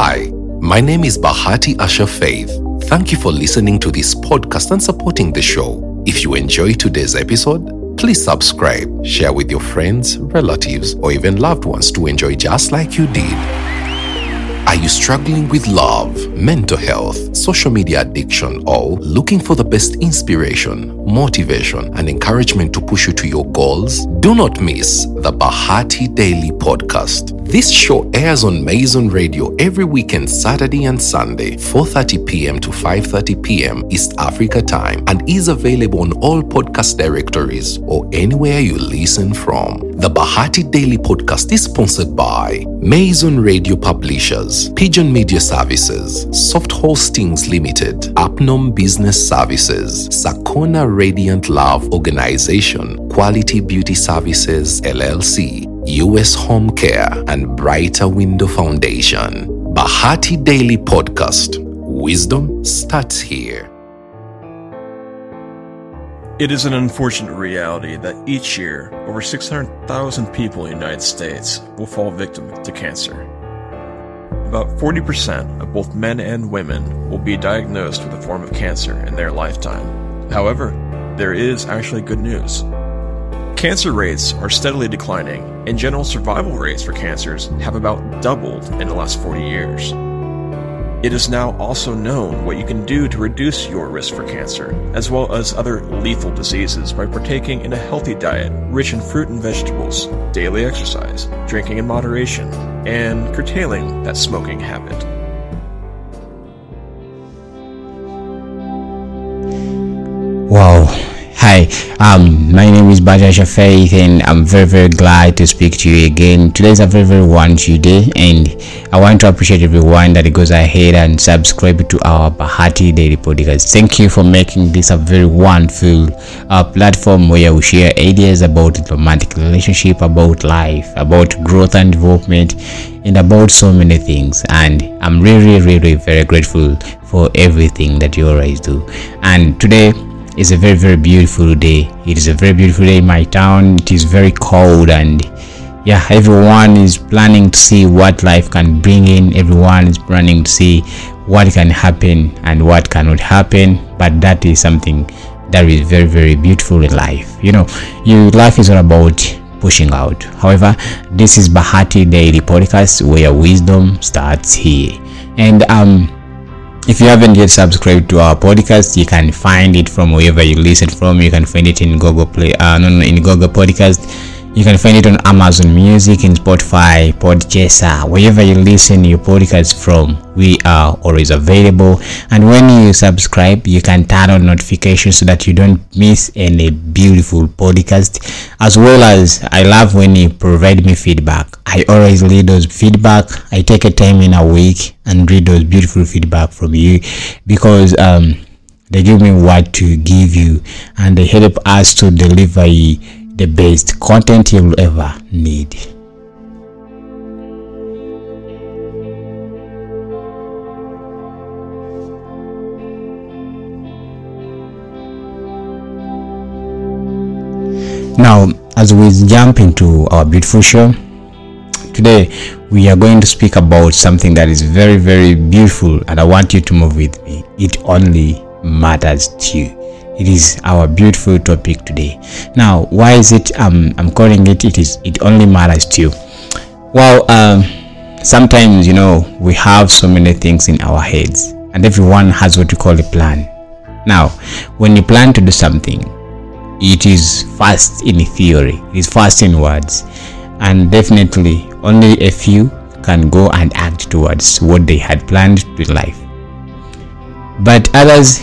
Hi, my name is Bahati Asher Faith. Thank you for listening to this podcast and supporting the show. If you enjoy today's episode, please subscribe, share with your friends, relatives, or even loved ones to enjoy just like you did. Are you struggling with love, mental health, social media addiction, or looking for the best inspiration, motivation, and encouragement to push you to your goals? Do not miss the Bahati Daily Podcast. This show airs on Maison Radio every weekend, Saturday and Sunday, 4:30 p.m. to 5:30 p.m. East Africa time, and is available on all podcast directories or anywhere you listen from. The Bahati Daily Podcast is sponsored by Maison Radio Publishers, Pigeon Media Services, Soft Hostings Limited, Apnom Business Services, Sakona Radiant Love Organization, Quality Beauty Services LLC, US Home Care, and Brighter Window Foundation. Bahati Daily Podcast. Wisdom starts here. It is an unfortunate reality that each year, over 600,000 people in the United States will fall victim to cancer. About 40% of both men and women will be diagnosed with a form of cancer in their lifetime. However, there is actually good news. Cancer rates are steadily declining, and general survival rates for cancers have about doubled in the last 40 years. It is now also known what you can do to reduce your risk for cancer, as well as other lethal diseases by partaking in a healthy diet rich in fruit and vegetables, daily exercise, drinking in moderation, and curtailing that smoking habit. Wow. Hi, um, my name is Bahati Asher Faith, and I'm very, very glad to speak to you again. Today is a very, very wonderful day, and I want to appreciate everyone that goes ahead and subscribe to our Bahati Daily Podcast. Thank you for making this a very wonderful uh, platform where we share ideas about romantic relationship, about life, about growth and development, and about so many things. And I'm really, really very grateful for everything that you always do. And today it's a very very beautiful day. It is a very beautiful day in my town. It is very cold and yeah everyone is planning to see what life can bring in. Everyone is planning to see what can happen and what cannot happen. But that is something that is very very beautiful in life. You know your life is all about pushing out. However this is bahati daily podcast where wisdom starts here. And um if you haven't yet subscribed to our podcast you can find it from wherever you listen from. You can find it in google play uh no, no in google podcast you can find it on amazon music in spotify podchaser wherever you listen your podcast from. We are always available. And when you subscribe you can turn on notifications so that you don't miss any beautiful podcast. As well as i love when you provide me feedback. I always read those feedback. I take a time in a week and read those beautiful feedback from you because um they give me what to give you and they help us to deliver the best content you'll ever need. Now as we jump into our beautiful show today we are going to speak about something that is very very beautiful and i want you to move with me. It only matters to you it is our beautiful topic today. Now why is it um i'm calling it it is it only matters to you? Well um sometimes you know we have so many things in our heads and everyone has what you call a plan. Now when you plan to do something it is fast in theory it is fast in words and definitely only a few can go and act towards what they had planned in life. But others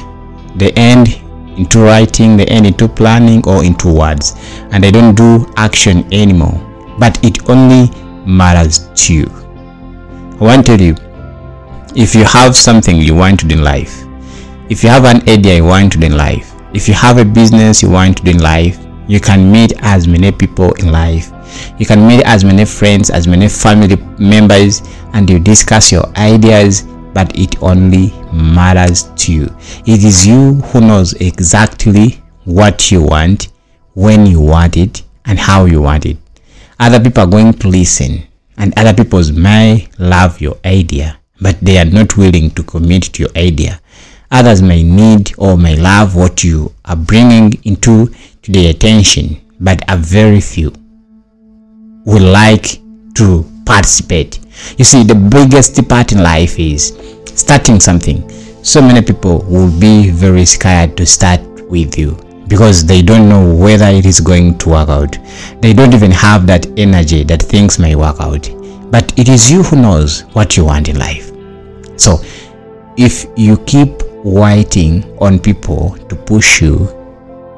they end into writing they end into planning or into words. And they don't do action anymore. But it only matters to you. I want to tell you if you have something you want to do in life if you have an idea you want to do in life if you have a business you want to do in life you can meet as many people in life. You can meet as many friends as many family members and you discuss your ideas but it only matters to you it is you who knows exactly what you want when you want it and how you want it other people are going to listen and other people may love your idea but they are not willing to commit to your idea. Others may need or may love what you are bringing into to their attention, but a very few would like to participate. You see, the biggest part in life is starting something. So many people will be very scared to start with you because they don't know whether it is going to work out. They don't even have that energy that things may work out. But it is you who knows what you want in life. So, if you keep waiting on people to push you,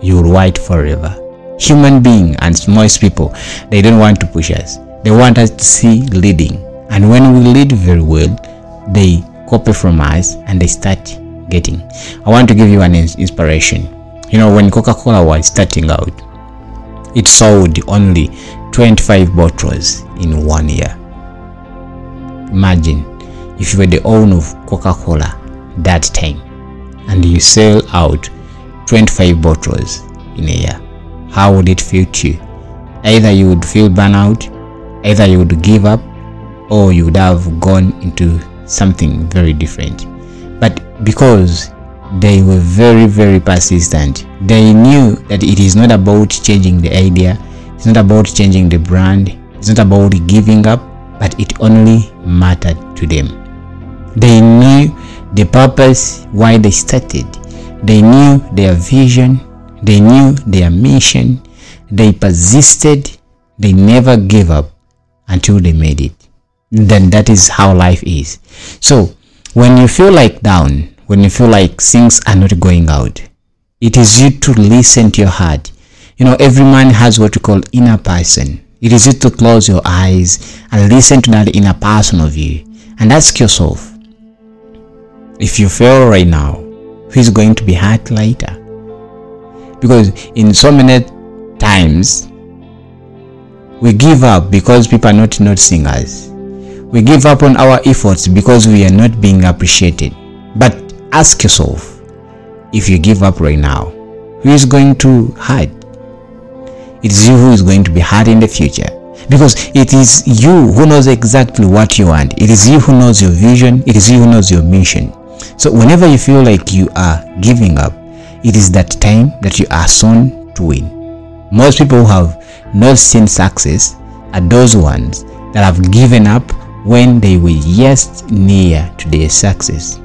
you will wait forever. Human being and most people, they don't want to push us. They want us to see leading. And when we lead very well, they copy from us and they start getting. I want to give you an inspiration. You know, when Coca Cola was starting out, it sold only 25 bottles in one year. Imagine if you were the owner of Coca Cola that time and you sell out 25 bottles in a year. How would it feel to you? Either you would feel burnout, either you would give up, or you would have gone into something very different. But because they were very, very persistent, they knew that it is not about changing the idea, it's not about changing the brand, it's not about giving up, but it only mattered to them. They knew the purpose why they started. They knew their vision, they knew their mission, they persisted, they never gave up until they made it. Then that is how life is. So, when you feel like down, when you feel like things are not going out, it is you to listen to your heart. You know, every man has what we call inner person. It is you to close your eyes and listen to that inner person of you and ask yourself, if you fail right now, who is going to be hurt later? Because in so many times, we give up because people are not noticing us. We give up on our efforts because we are not being appreciated. But ask yourself, if you give up right now, who is going to hurt? It is you who is going to be hurt in the future. Because it is you who knows exactly what you want. It is you who knows your vision. It is you who knows your mission. So whenever you feel like you are giving up, it is that time that you are soon to win. Most people who have not seen success are those ones that have given up when they were just near to their success.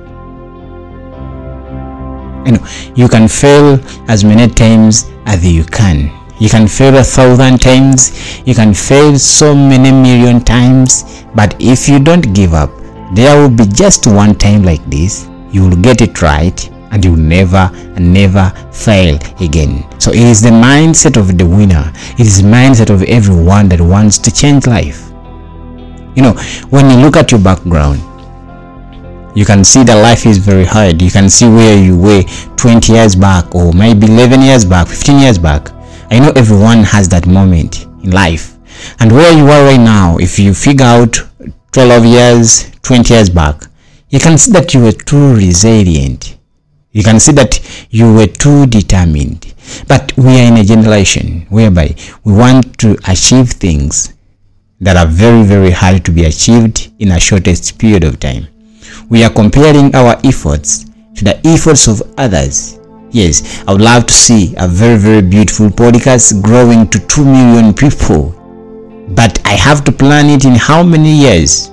You know, you can fail as many times as you can. You can fail a thousand times, you can fail so many million times, but if you don't give up, there will be just one time like this you will get it right and you will never never fail again. So it is the mindset of the winner. It is mindset of everyone that wants to change life. You know, when you look at your background, you can see that life is very hard. You can see where you were 20 years back or maybe 11 years back, 15 years back. I know everyone has that moment in life. And where you are right now, if you figure out 12 years, 20 years back, you can see that you were too resilient. You can see that you were too determined. But we are in a generation whereby we want to achieve things that are very, very hard to be achieved in a shortest period of time. We are comparing our efforts to the efforts of others. Yes, I would love to see a very, very beautiful podcast growing to 2 million people. But I have to plan it in how many years?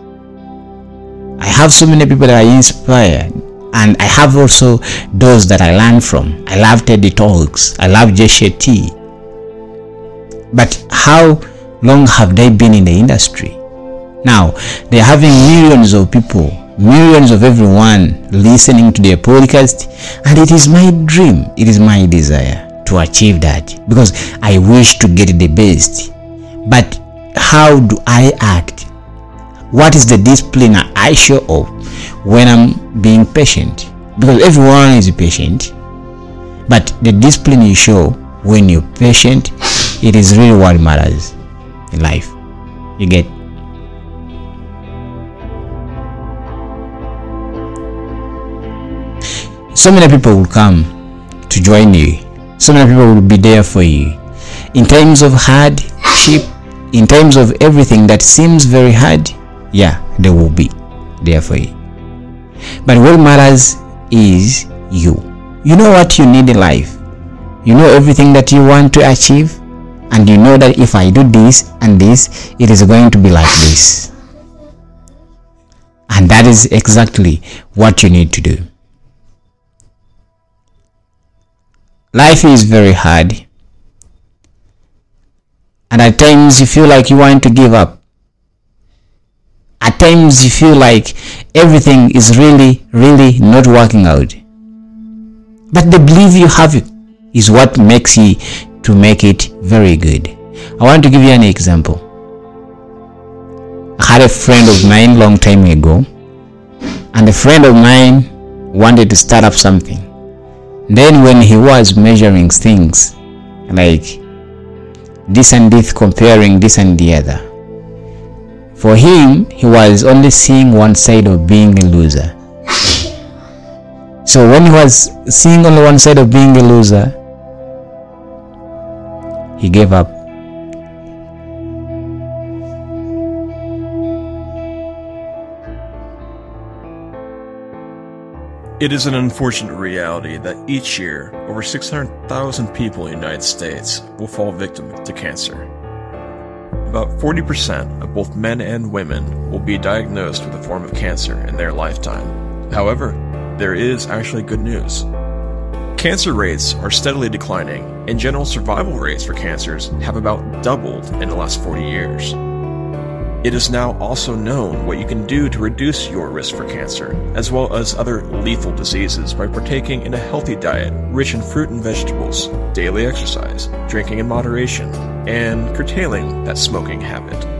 I have so many people that I inspire and I have also those that I learn from. I love Teddy Talks. I love Jay Shetty. But how long have they been in the industry? Now, they're having millions of people, millions of everyone listening to their podcast, and it is my dream, it is my desire to achieve that because I wish to get the best. But how do I act what is the discipline I show up when I'm being patient? Because everyone is patient, but the discipline you show when you're patient, it is really what matters in life. You get so many people will come to join you. So many people will be there for you. In times of hardship, in times of everything that seems very hard, yeah, they will be there for you. but what matters is you you know what you need in life you know everything that you want to achieve and you know that if i do this and this it is going to be like this. And that is exactly what you need to do. Life is very hard. And at times you feel like you want to give up. At times you feel like everything is really really not working out. But the belief you have is what makes you to make it very good. I want to give you an example. I had a friend of mine long time ago and a friend of mine wanted to start up something. Then when he was measuring things like this and this comparing this and the other for him he was only seeing one side of being a loser. So when he was seeing only one side of being a loser he gave up It is an unfortunate reality that each year, over 600,000 people in the United States will fall victim to cancer. About 40% of both men and women will be diagnosed with a form of cancer in their lifetime. However, there is actually good news. Cancer rates are steadily declining, and general survival rates for cancers have about doubled in the last 40 years. It is now also known what you can do to reduce your risk for cancer, as well as other lethal diseases by partaking in a healthy diet rich in fruit and vegetables, daily exercise, drinking in moderation, and curtailing that smoking habit.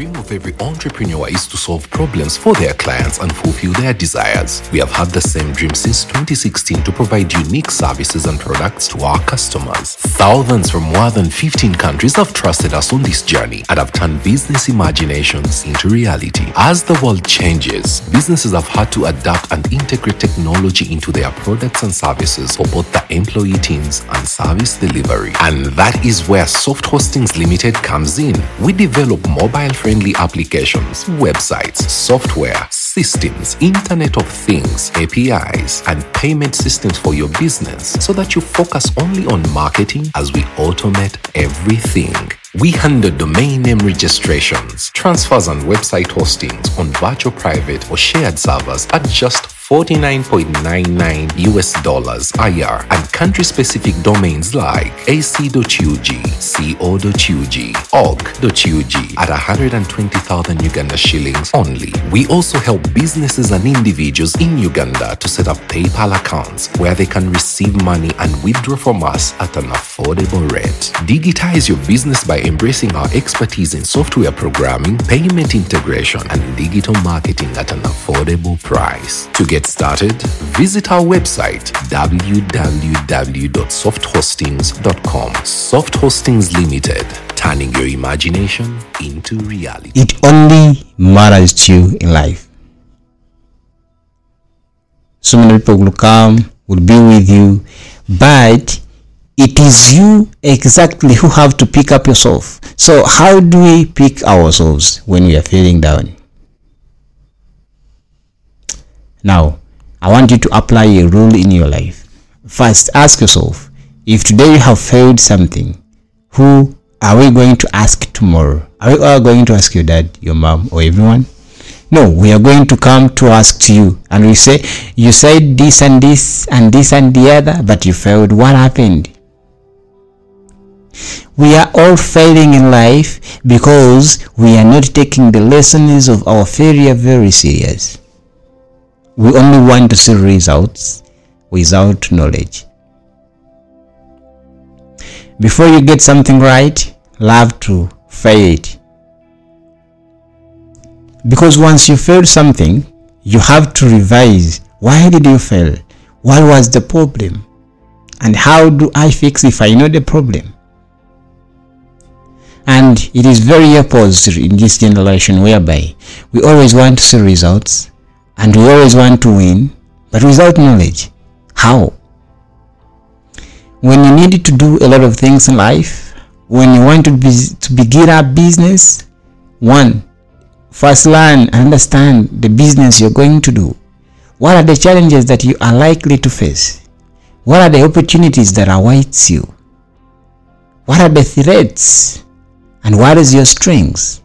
Dream of every entrepreneur is to solve problems for their clients and fulfill their desires. We have had the same dream since 2016 to provide unique services and products to our customers. Thousands from more than 15 countries have trusted us on this journey and have turned business imaginations into reality. As the world changes, businesses have had to adapt and integrate technology into their products and services for both the employee teams and service delivery. And that is where Soft Hostings Limited comes in. We develop mobile friendly applications, websites, software, systems, Internet of Things, APIs, and payment systems for your business so that you focus only on marketing as we automate everything. We handle domain name registrations, transfers, and website hostings on virtual private or shared servers at just 49.99 US dollars IR and country specific domains like ac.ug, co.ug, org.ug at 120,000 Uganda shillings only. We also help businesses and individuals in Uganda to set up PayPal accounts where they can receive money and withdraw from us at an affordable rate. Digitize your business by embracing our expertise in software programming, payment integration, and digital marketing at an affordable price. To get started, visit our website www.softhostings.com. Soft Hostings Limited, turning your imagination into reality. it only matters to you in life so many people will come will be with you but it is you exactly who have to pick up yourself so how do we pick ourselves when we are feeling down now i want you to apply a rule in your life. First ask yourself if today you have failed something who are we going to ask tomorrow? Are we all going to ask your dad your mom or everyone? No we are going to come to ask to you. And we say you said this and this and this and the other but you failed. What happened? We are all failing in life because we are not taking the lessons of our failure very serious we only want to see results without knowledge. Before you get something right love to fail it. Because once you failed something you have to revise why did you fail? What was the problem? And how do i fix if i know the problem? And it is very opposite in this generation whereby we always want to see results and we always want to win but without knowledge how when you need to do a lot of things in life when you want to be to begin a business one first learn and understand the business you're going to do What are the challenges that you are likely to face? What are the opportunities that awaits you? What are the threats? And what is your strengths?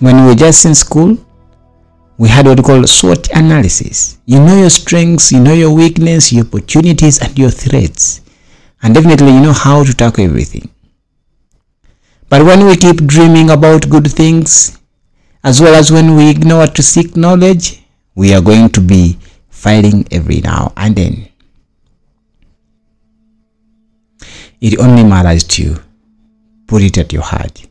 When we were just in school, we had what we call SWOT analysis. You know your strengths, you know your weakness, your opportunities, and your threats. And definitely you know how to tackle everything. But when we keep dreaming about good things, as well as when we ignore to seek knowledge, we are going to be fighting every now and then. It only matters to you. Put it at your heart.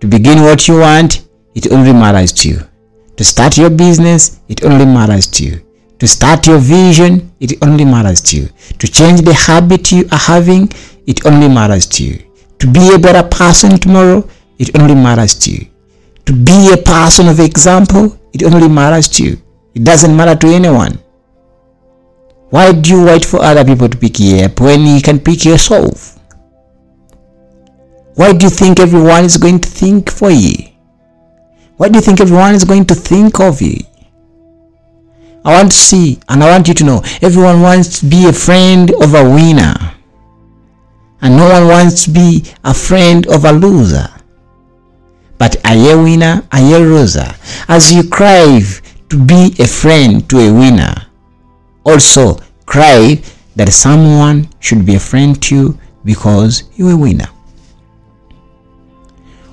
To begin what you want, it only matters to you. To start your business, it only matters to you. To start your vision, it only matters to you. To change the habit you are having, it only matters to you. To be a better person tomorrow, it only matters to you. To be a person of example, it only matters to you. It doesn't matter to anyone. Why do you wait for other people to pick you up when you can pick yourself? Why do you think everyone is going to think for you? Why do you think everyone is going to think of you? I want to see and I want you to know everyone wants to be a friend of a winner. And no one wants to be a friend of a loser. But are you a winner? Are you a loser? As you crave to be a friend to a winner, also crave that someone should be a friend to you because you're a winner.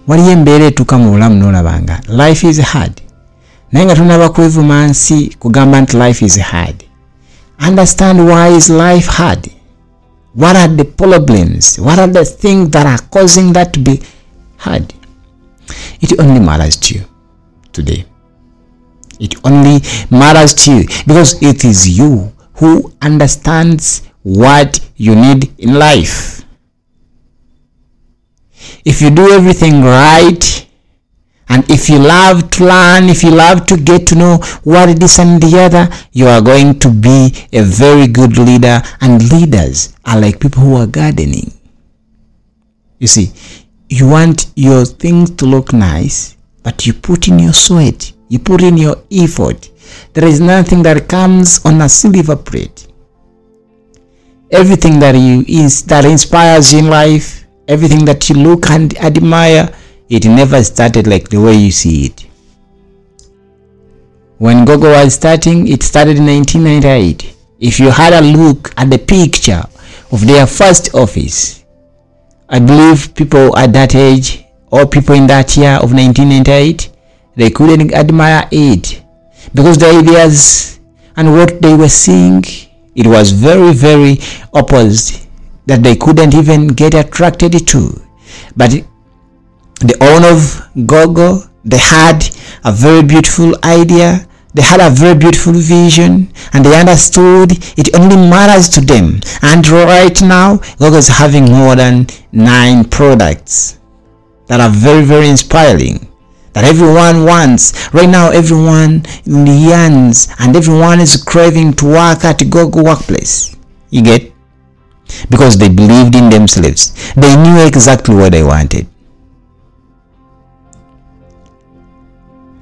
Waliyo embeera etuuka mu bulamu n'olabanga life is hard. Naye nga tonaba kwevuma nsi kugamba nti life is hard. Understand why is life hard? What are the problems? What are the things that are causing that to be hard? It only matters to you today. It only matters to you because it is you who understands what you need in life if you do everything right and if you love to learn if you love to get to know what it is and the other you are going to be a very good leader. And leaders are like people who are gardening. You see you want your things to look nice but you put in your sweat you put in your effort. There is nothing that comes on a silver plate. Everything that you is that inspires you in life everything that you look and admire it never started like the way you see it. When Google was starting it started in 1998 if you had a look at the picture of their first office i believe people at that age or people in that year of 1998 they couldn't admire it because the ideas and what they were seeing it was very very opposite that they couldn't even get attracted to. But the owner of Google they had a very beautiful idea. They had a very beautiful vision and they understood it only matters to them. And right now Google is having more than nine products that are very very inspiring that everyone wants. Right now everyone yearns and everyone is craving to work at Google workplace. You get because they believed in themselves. They knew exactly what they wanted.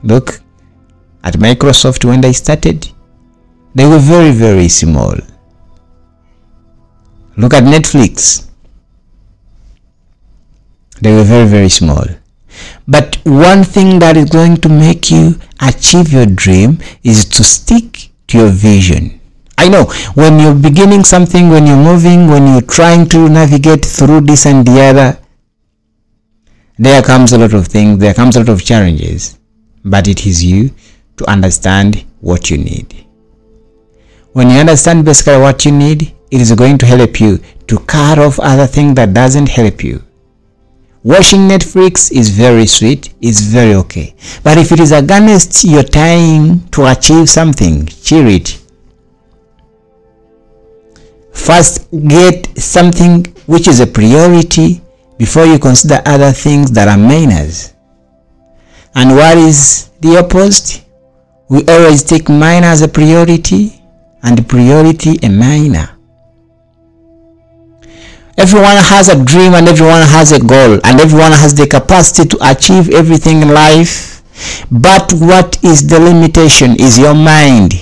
Look at microsoft when they started. They were very very small. Look at netflix. They were very very small. But one thing that is going to make you achieve your dream is to stick to your vision i know when you're beginning something when you're moving when you're trying to navigate through this and the other there comes a lot of things there comes a lot of challenges. But it is you to understand what you need. When you understand basically what you need it is going to help you to cut off other things that doesn't help you. Watching netflix is very sweet is very okay. But if it is against your time to achieve something cheer it first get something which is a priority before you consider other things that are minors and what is the opposite we always take minor as a priority and priority a minor everyone has a dream and everyone has a goal and everyone has the capacity to achieve everything in life But what is the limitation is your mind.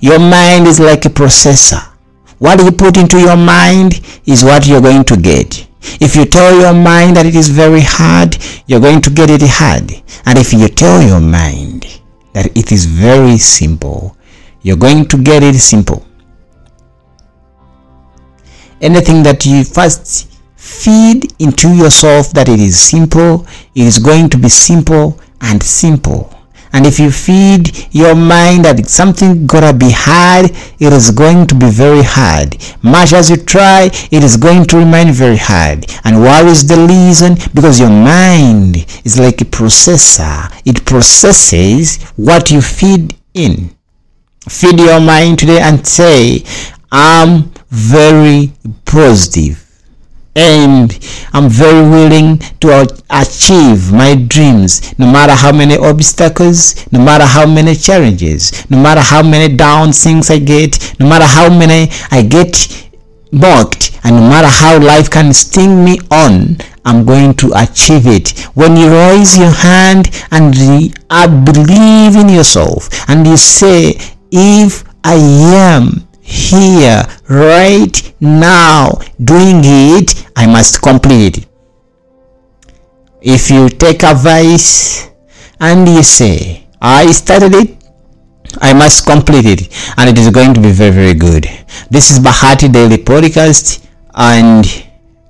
Your mind is like a processor. What you put into your mind is what you're going to get. If you tell your mind that it is very hard, you're going to get it hard. And if you tell your mind that it is very simple, you're going to get it simple. Anything that you first feed into yourself that it is simple, it is going to be simple and simple. And if you feed your mind that something gonna be hard, it is going to be very hard. Much as you try, it is going to remain very hard. And why is the reason? Because your mind is like a processor. It processes what you feed in. Feed your mind today and say, I'm very positive and I'm very willing to achieve my dreams no matter how many obstacles, no matter how many challenges, no matter how many down things I get, no matter how many I get mocked, and no matter how life can sting me on, I'm going to achieve it. When you raise your hand and I believe in yourself and you say, if I am here right now doing it i must complete it if you take advice and you say i started it I must complete it and it is going to be very very good. This is Bahati Daily Podcast and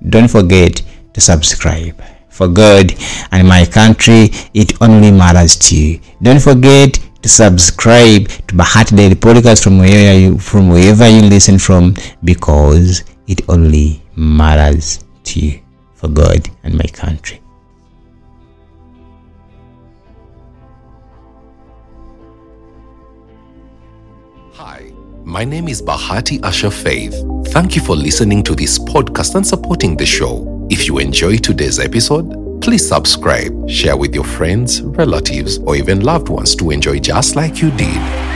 don't forget to subscribe. For God and my country, it only matters to you. Don't forget subscribe to Bahati Daily Podcast from wherever you from wherever you listen from because it only matters to you for God and my country. Hi, my name is Bahati Asher Faith. Thank you for listening to this podcast and supporting the show. If you enjoyed today's episode, Please subscribe, share with your friends, relatives, or even loved ones to enjoy just like you did.